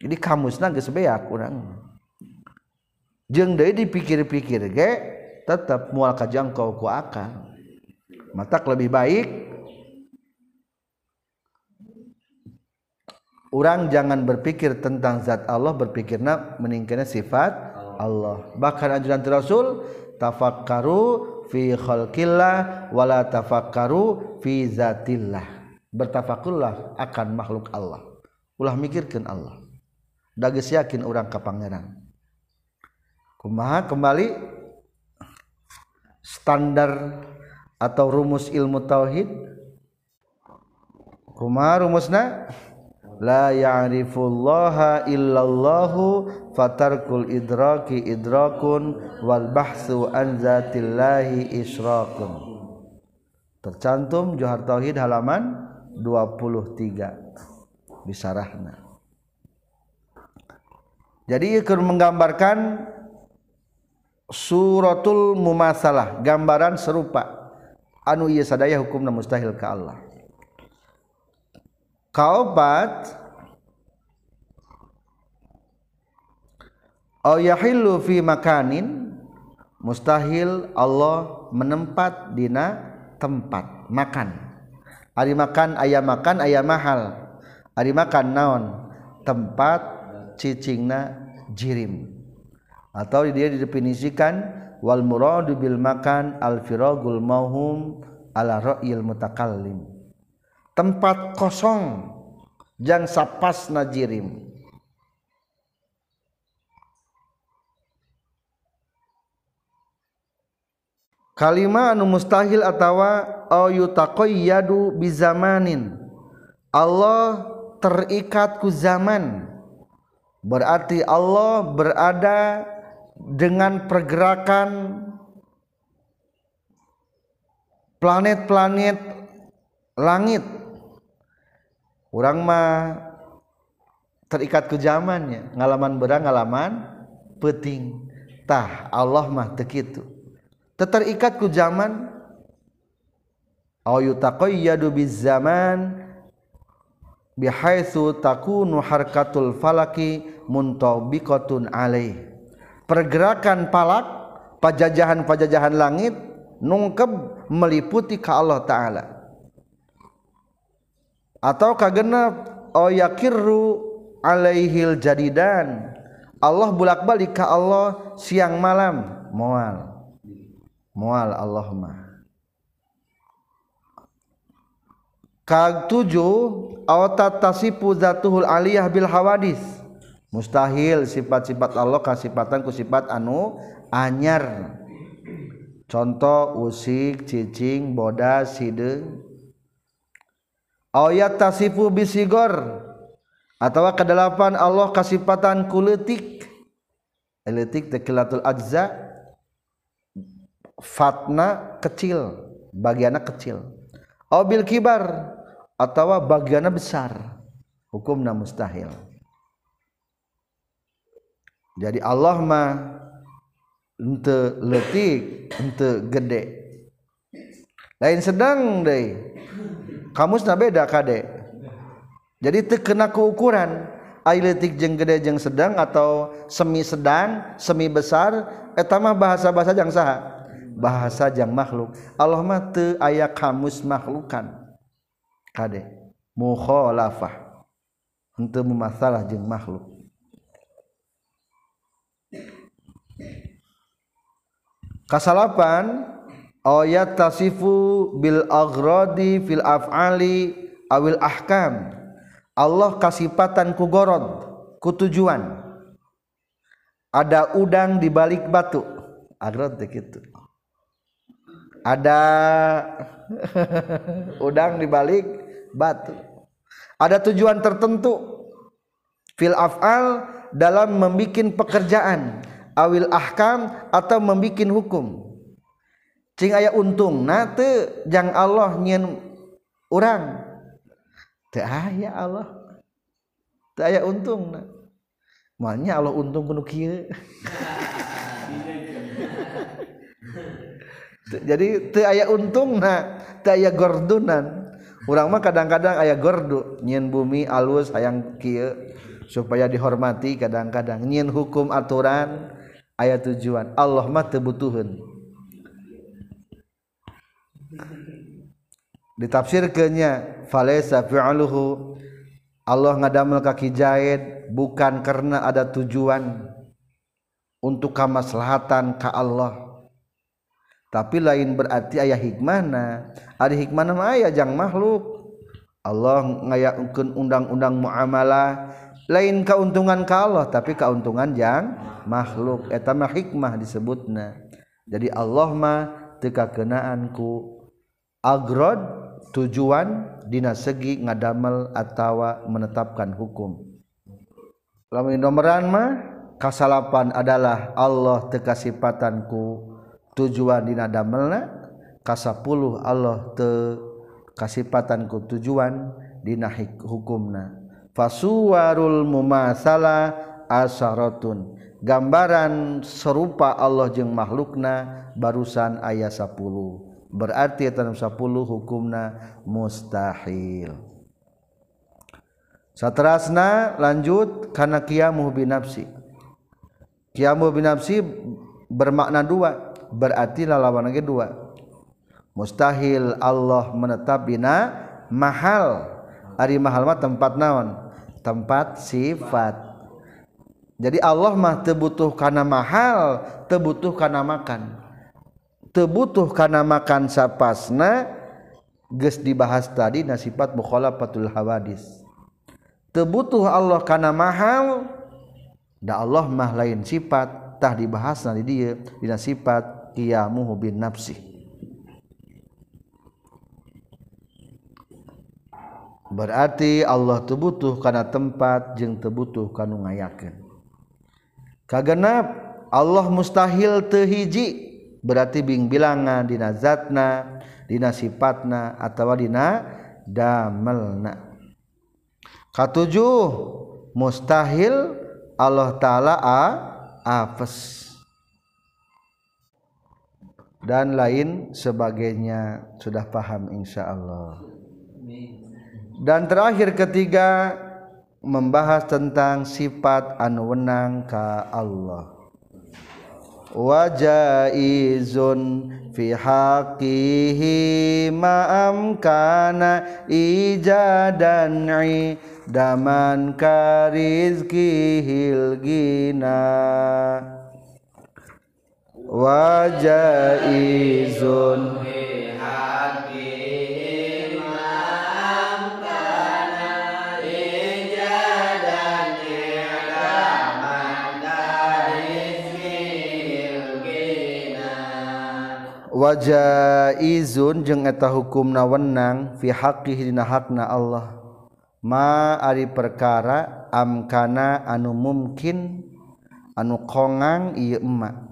Jadi kamusna geus beak urang jeung deui dipikir-pikir ge tetap mual kajangkau ku akal. Matak lebih baik. Orang jangan berpikir tentang zat Allah berpikirna meningkatnya sifat Allah. Bahkan anjuran Rasul tafakkaru fi khalqillah wala tafakkaru fi zatillah. Bertafakullah akan makhluk Allah. Ulah mikirkan Allah dages yakin orang ke pangeran. Kumaha? Kembali standar atau rumus ilmu tauhid? Kumaha rumusna? La ya'rifullaha illallahu fatarkul idraki idrakun wal bahsu an zatillahi israkun tercantum Johar Tauhid halaman 23 bisarahna jadi ikut menggambarkan suratul mumasalah gambaran serupa. Anu ieu sadaya hukumna mustahil ka Allah. Kaopat au yahillu fi makanin mustahil Allah menempat dina tempat makan. Ari makan ayam makan ayam mahal. Hari makan naon? Tempat cicingna jirim. Atau dia didefinisikan wal muradu bil makan al firagul mauhum ala ra'il mutakallim. Tempat kosong jang sapas najirim kalima anu mustahil atawa au yutaqayyadu bizamanin. Allah terikat ku zaman berarti Allah berada dengan pergerakan planet-planet langit. Orang mah terikat ke zamannya. Ngalaman berang ngalaman peting. Tah Allah mah tekitu terikat ku zaman. Au yutaqayyadu bizaman bihaitsu takunu harkatul falaki muntabiqatun alaih. Pergerakan palak pajajahan-pajajahan langit nungkep meliputi ka Allah taala. Atau kagenep au yakirru alaihil jadidan. Allah bulak-balik ka Allah siang malam. Moal mual Allahumma kag tujuh awatat tasifu zatuhul aliyah bil hawadis. Mustahil sifat-sifat Allah kasifatan ku sifat anu anyar. Contoh usik cicing boda sideung ayat tasifu bisigor atau kedelapan Allah kasifatan kuletik. Eletik tekilatul ajza Fatna kecil bagian kecil. Obil kibar atau bagian besar. Hukumnya mustahil. Jadi Allah mah ente letik ente gede. Lain sedang deh. Kamu sudah beda kade jadi terkena keukuran. Air letik jeng gede jeng sedang atau semi sedang semi besar etama bahasa bahasa yang sah bahasa jang makhluk. Allah mah teu aya kamus makhlukan kade mukhalafah. Henteu memasalah jeung makhluk. Kasalapan ayat tasifu bil aghradi fil af'ali awil ahkam. Allah kasipatan ku gorod ku tujuan. Ada udang di balik batu. Agrod gitu. Ada udang di balik batu. Ada tujuan tertentu. Fil af'al dalam membuat pekerjaan. Awil ahkam atau membuat hukum. Cing aya untung nate jang Allah nyen orang teu aya Allah. Teu aya untung nah. Makanya Allah untung kuno kieu. Jadi aya untung nah aya gordunan urang mah kadang-kadang aya gordu nyin bumi alus hayang kieu supaya dihormati kadang-kadang. Nyin hukum aturan aya tujuan. Allah mah teu butuheun. Ditafsirkeunnya falaysa fi'luhu. Allah ngadamel kaki jahit bukan karena ada tujuan untuk kamaslahatan ka Allah tapi lain berarti ayah hikmahna. Ada hikmahna mah aya jang makhluk. Allah ngayakeun undang-undang muamalah. Lain keuntungan ka Allah tapi keuntungan jang makhluk. Eta mah hikmah disebutna. Jadi Allah mah teu kakenaanku agrod tujuan dina segi ngadamel atawa menetapkan hukum. Lamun nomoran mah kasalapan adalah Allah teu kasipatanku tujuan dina damelna kasapuluh Allah te kasipatan ku tujuan dina hukumna. Fasuwarul mumasala asaratun. Gambaran serupa Allah jeung makhlukna barusan ayat 10 berarti tanam 10 hukumna mustahil. Satrasna lanjut karena kiamu binafsi. Kiamu binafsi bermakna dua berarti lawan lagi dua. Mustahil Allah menetap bina mahal. Hari mahalmat tempat naon? Tempat sifat. Jadi Allah mah terbutuh karena mahal terbutuh karena makan. Terbutuh karena makan sapasna ges dibahas tadi nasibat mukhalafatul hawadis. Terbutuh Allah karena mahal da Allah mah lain sifat. Tah dibahas nanti dia dina sifat qiyamuhu bin nafsi. Berarti Allah tebutuh karena tempat jeng tebutuh kanu ngayakeun. Kagenap Allah mustahil tehiji berarti bing bilangan dina zatna dina sifatna atawa dina damelna. Katujuh mustahil Allah taala a apes dan lain sebagainya. Sudah paham insya Allah. Dan terakhir ketiga membahas tentang sifat anu wenang ka Allah. Wajaizun fi haqqihi ma amkana ijadan daman karizkihil gina wajaizun. Wajaizun jeung eta hukumna wenang fi haqqihi dina hakna Allah. Ma ari perkara amkana anu mungkin anu kongang ieu emak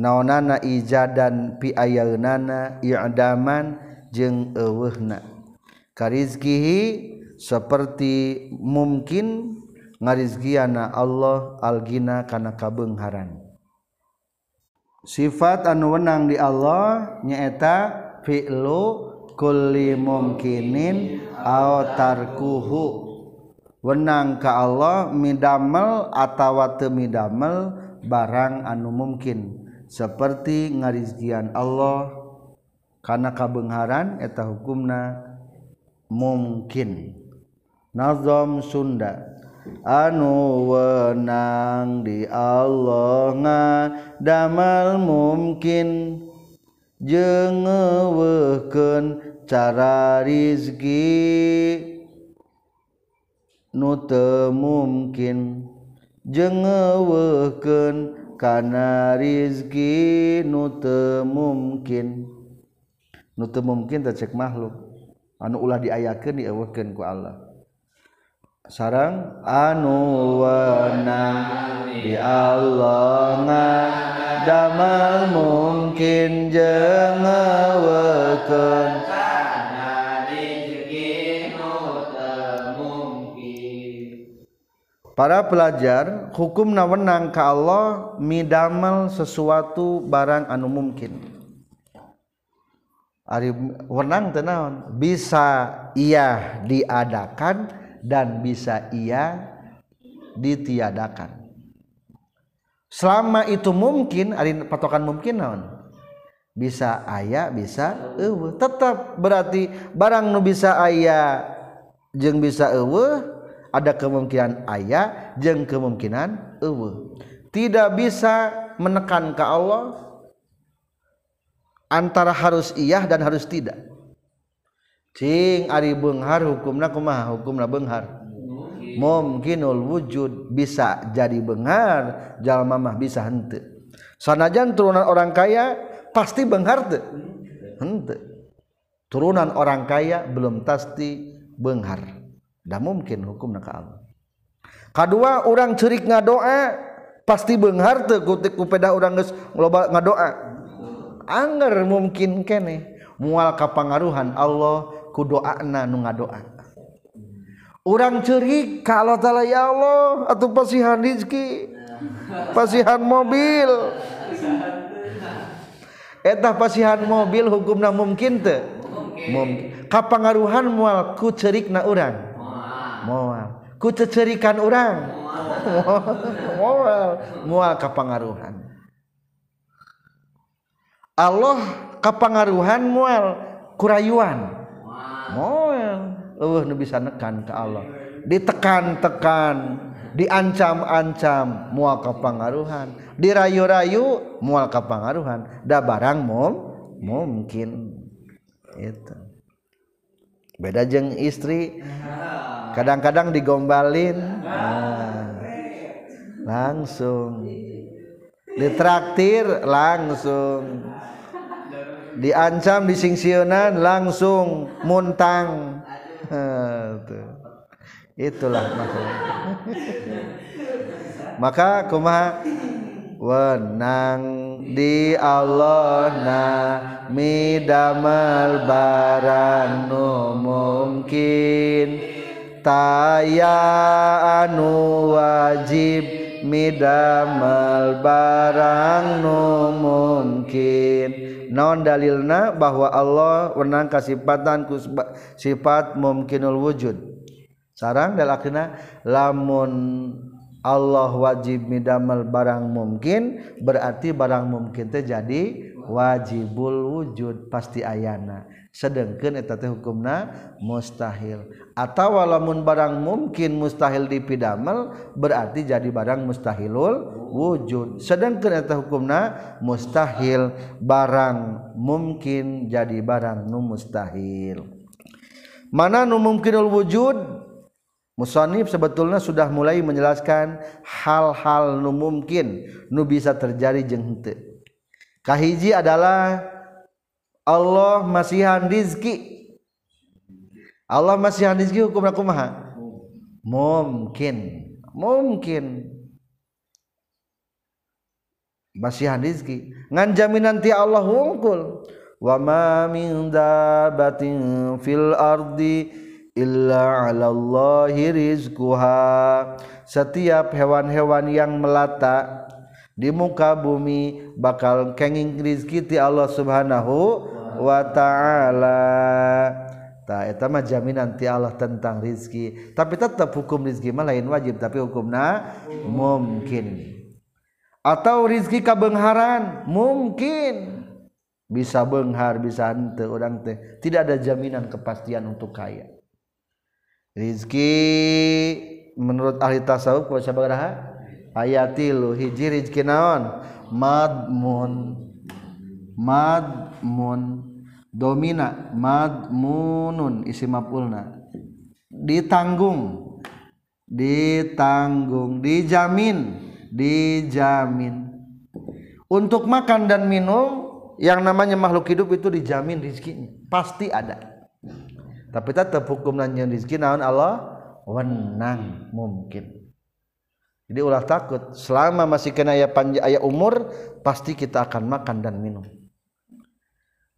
naonana ijadan piayaeunana i'daman jeung eueuhna. Karizkihi seperti mungkin ngarizkiana Allah algina kana kabeungharan sifat anu wenang di Allah nyaeta fi'lu kulli mumkinin aw tarkuhu. Wenang ka Allah midamel atawa teu midamel barang anu mungkin seperti ngarizkian Allah karena kabengharan eta hukumna mungkin. Nazom Sunda anu wenang di Allah nga damal mungkin jengeweken cara rizki nute mungkin jengeweken karena rizki nute mungkin. Nute mungkin tercek makhluk. Anu ulah diayakan diawakan ku Allah. Sarang anu wenang di Allah damal mungkin jeung Para pelajar hukum nawenang ke Allah midamel sesuatu barang anu mungkin. Ari wenang tenaon bisa ia diadakan dan bisa ia ditiadakan. Selama itu mungkin ari patokan mungkin naon? Bisa ayah bisa eueuh. Tetap berarti barang nu bisa ayah jeung bisa eueuh ada kemungkinan ayah jeng kemungkinan ewe. Tidak bisa menekan ke Allah antara harus iya dan harus tidak. Cing ari benghar hukumna kumaha hukumna benghar. Mungkinul wujud bisa jadi benghar jalma mah bisa hente. Sanajan turunan orang kaya pasti benghar teu hente. Turunan orang kaya belum pasti benghar ndak mungkin hukum ka Allah. Kedua orang cerik ngadoa pasti benghar teu kutik kupeda urang geus loba ngadoa Angger mungkin kene. Mual kapangaruhan Allah ku doana nu ngadoa orang cerik kalau taala ya Allah atau pasihan rizki pasihan mobil. Etah pasihan mobil hukumna mungkin teu mungkin. Kapangaruhan mual ku cerik na orang. Mual ku cecerikan orang mual mual kapangaruhan. Allah kapangaruhan mual kurayuan. Uh nu bisa nekan ke Allah. Ditekan-tekan diancam-ancam mual kepangaruhan dirayu-rayu mual kepangaruhan da barang mum mungkin itu beda jeng istri. Kadang-kadang digombalin. Nah, langsung. Ditraktir langsung. Diancam disingsionan langsung. Muntang. Itulah maksudnya maka kumaha? Wenang di Allah na midamel barang nu mungkin. Taya anu wajib midamel barang nu mungkin. Non dalilna? Bahwa Allah wenang kasipatan ku sifat mungkinul wujud. Sarang dalakna lamun Allah wajib midamel barang mungkin berarti barang mungkin teh jadi wajibul wujud pasti ayana. Sedangkan eta teh hukumna mustahil. Atau walaupun barang mungkin mustahil dipidamel berarti jadi barang mustahilul wujud. Sedangkan eta hukumna mustahil barang mungkin jadi barang nu mustahil. Mana nu mungkinul wujud? Musonib sebetulnya sudah mulai menjelaskan hal-hal nu mungkin nu bisa terjadi jeng henteu. Kahiji adalah Allah masihan rizki. Allah masihan rizki hukum kumaha? Mungkin. Mungkin. Masihan rizki. Ngan jaminan ti Allah wungkul. Wa ma min dabatin fil ardi Illallahhirizkuha setiap hewan-hewan yang melata di muka bumi bakal kenging rizkiti Allah subhanahu Wa ta'ala. Jaminan nanti Allah tentang rizki. Tapi tetap hukum rizki lain wajib tapi hukum nah mungkin. Atau rizki kabengharan mungkin. Bisa benghar bisa ente orang teh. Tidak ada jaminan kepastian untuk kaya Rizki menurut ahli tasawuf kalau siapa geraha? Ayat tilu hiji rizki naon? Madmun. Madmun. Domina. Madmunun isi mapulna ditanggung. Ditanggung. Dijamin. Dijamin. Untuk makan dan minum yang namanya makhluk hidup itu dijamin rizkinya. Pasti ada. Tapi tetap hukum nanya rezeki naon Allah? Wenang mungkin. Jadi ulah takut. Selama masih kena ayat panjang ayat umur pasti kita akan makan dan minum.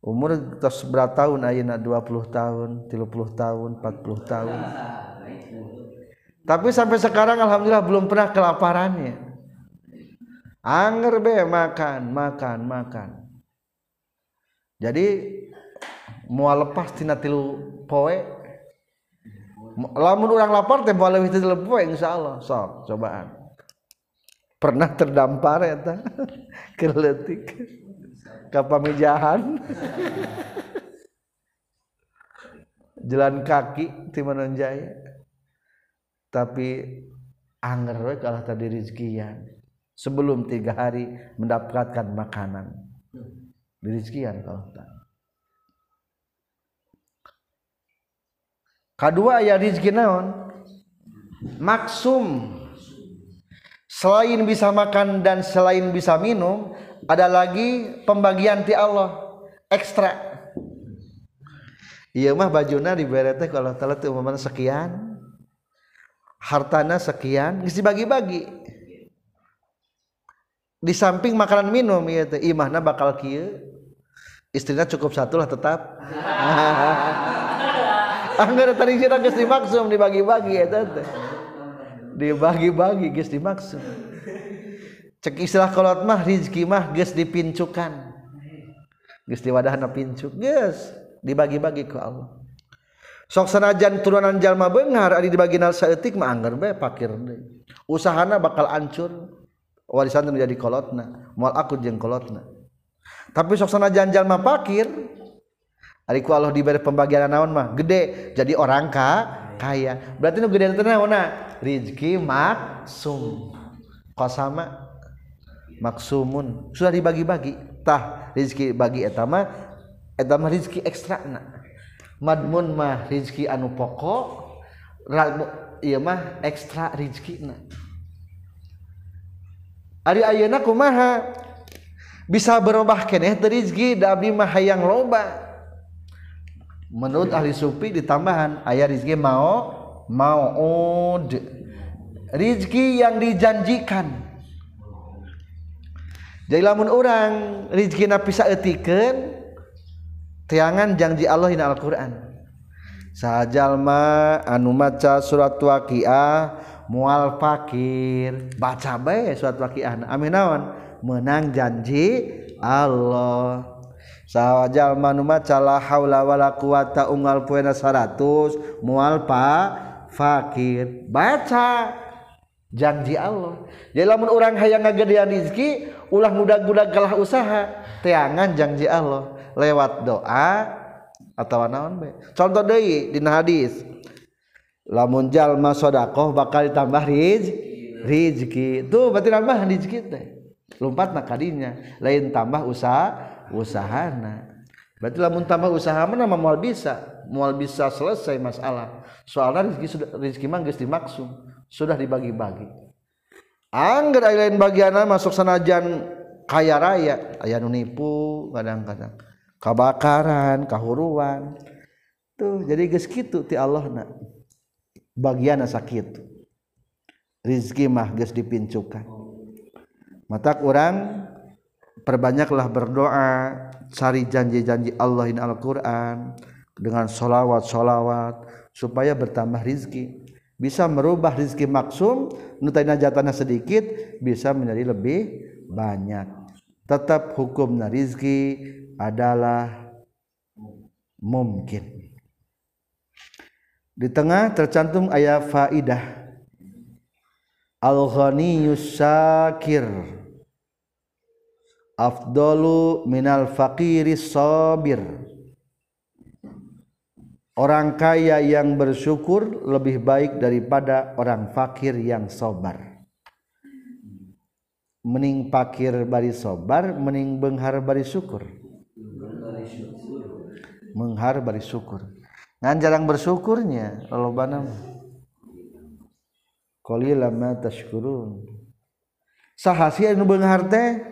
Umur terus berapa tahun? Ayat 20 tahun 30 tahun 40 tahun. Tapi sampai sekarang alhamdulillah belum pernah kelaparannya. Anger be makan makan makan. Jadi mau lepas tina tilu poe. Lamun orang lapar teh boleh itu poe insyaallah. Sok cobaan. Pernah terdampar ya ta? Keletik. Ke pamijahan jalan kaki di Manonjaya tapi anger we kalah tadi rizkian. Sebelum tiga hari mendapatkan makanan. Di rizkian kalau tak kedua aya rizki naon? Maksum. Selain bisa makan dan selain bisa minum ada lagi pembagian ti Allah. Ekstra. Iya mah bajuna diberi teh kalau telat umpamanya sekian. Hartana sekian geus dibagi-bagi. Di samping makanan minum iya teh imahna bakal kieu. Istrinya cukup satu lah tetap Anggar tadi sira geus dimaksum dibagi-bagi eta teh. Dibagi-bagi geus dimaksum. Cek istilah kolot mah rizki mah geus dipincukan. Geus diwadahna pincuk geus dibagi-bagi ku Allah. Sok sanajan turunan jalma benghar ari dibagina saeutik mah anggar bae pakir deui. Usahana bakal ancur warisan menjadi kolotna, moal aku jeung kolotna. Tapi sok sanajan jalma pakir hariku Allah diberi pembagian naon mah? Gede. Jadi orang ka kaya. Berarti nu gede teh naonna rizki maksum. Kosama maksumun. Sudah dibagi-bagi. Tah rizki bagi etama etama rizki ekstra na madmun mah rizki anu pokok iya mah ekstra rizki na Ari ayeuna kumaha? Bisa berubah keneh teu rizki da abdi mah hayang loba. Menurut ahli sufi ditambahan ayah rizki mau mau rizki yang dijanjikan. Jadi lamun orang rizki bisa etiken tiangan janji Allah in Al-Quran. Sajalma anu maca surat waqiah mual fakir. Baca bae surat waqiah amin naon? Menang janji Allah sawwajal manumacala haulawala kuata ungal puena 100 mual pa fakir. Baca. Janji Allah. Jadi lamun orang hayang ngagedean rizki ulah mudah-mudah galah usaha. Teangan janji Allah. Lewat doa atau naon be? Contoh deui dina hadis. Lamun jalma sodakoh bakal ditambah riz rizki. Tuh berarti nambah rizki teh. Lompat nakadinya lain tambah usaha usahana. Berarti lamun tambah usaha mana moal bisa. Moal bisa selesai masalah. Soalnya rezeki sudah rezeki mah geus dimaksud sudah dibagi-bagi. Angger lain bagianna masuk sanajan kaya raya. Aya nu nipu kadang-kadang. Kabakaran kahuruan. Tuh jadi geus kitu ti Allah na. Bagianna sakit. Rizki mah geus dipincukan. Matak orang perbanyaklah berdoa cari janji-janji Allah in Al-Quran dengan sholawat-sholawat supaya bertambah rizki. Bisa merubah rizki maksum nutaina jatana sedikit bisa menjadi lebih banyak. Tetap hukumnya rizki adalah mungkin. Di tengah tercantum ayat faidah. Al-ghaniyus syakir afdalu minal faqiris sabir. Orang kaya yang bersyukur lebih baik daripada orang fakir yang sabar mening fakir bari sabar mening benghar bari syukur. Menghar bari syukur. Ngan jarang bersyukurnya kalau banam. Qalila ma tashkurun. Sahasi anu beunghar teh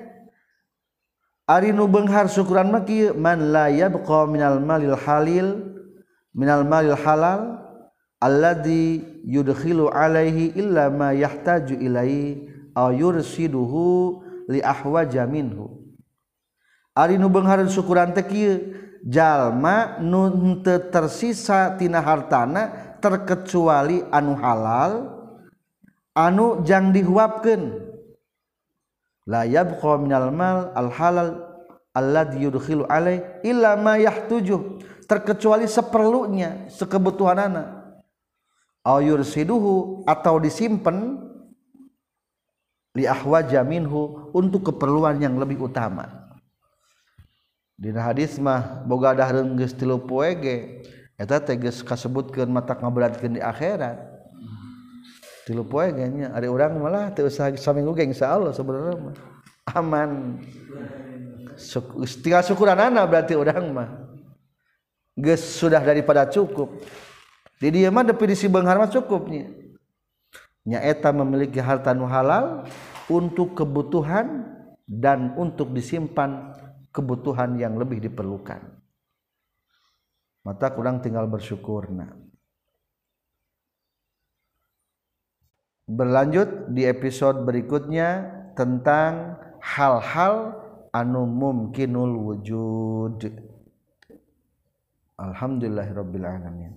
Ari nu benghar syukuran mah kieu man la yabqa minal malil halil minal malil halal alladhi yudkhilu alaihi illa ma yahtaju ilaihi aw yursiduhu li ahwaja minhu. Ari nu beunghareun syukuran teh kieu jalma nu teu tersisa tina hartana terkecuali anu halal anu jang dihuapkeun. la yabqa minal mal al halal alladhi yudkhilu alai illa ma yahtuju terkecuali seperlunya sekebutuhan anak. Au yursiduhu atau disimpan li ahwaja minhu untuk keperluan yang lebih utama. Di hadis mah boga ada geus tilu poe ge eta teh geus kasebutkeun mata ngaberatkeun di akhirat. Tilu poe ge nya ari urang malah teu usah saminggu ge insyaallah sebenarnya aman. Tinggal syukuranana berarti urang mah. Geus sudah daripada cukup. Di dieu mah definisi beunghar mah cukupnya nya eta memiliki harta nu halal untuk kebutuhan dan untuk disimpan kebutuhan yang lebih diperlukan. Mata kurang tinggal bersyukur nah berlanjut di episode berikutnya tentang hal-hal anu mumkinul wujud. Alhamdulillahirabbil alamin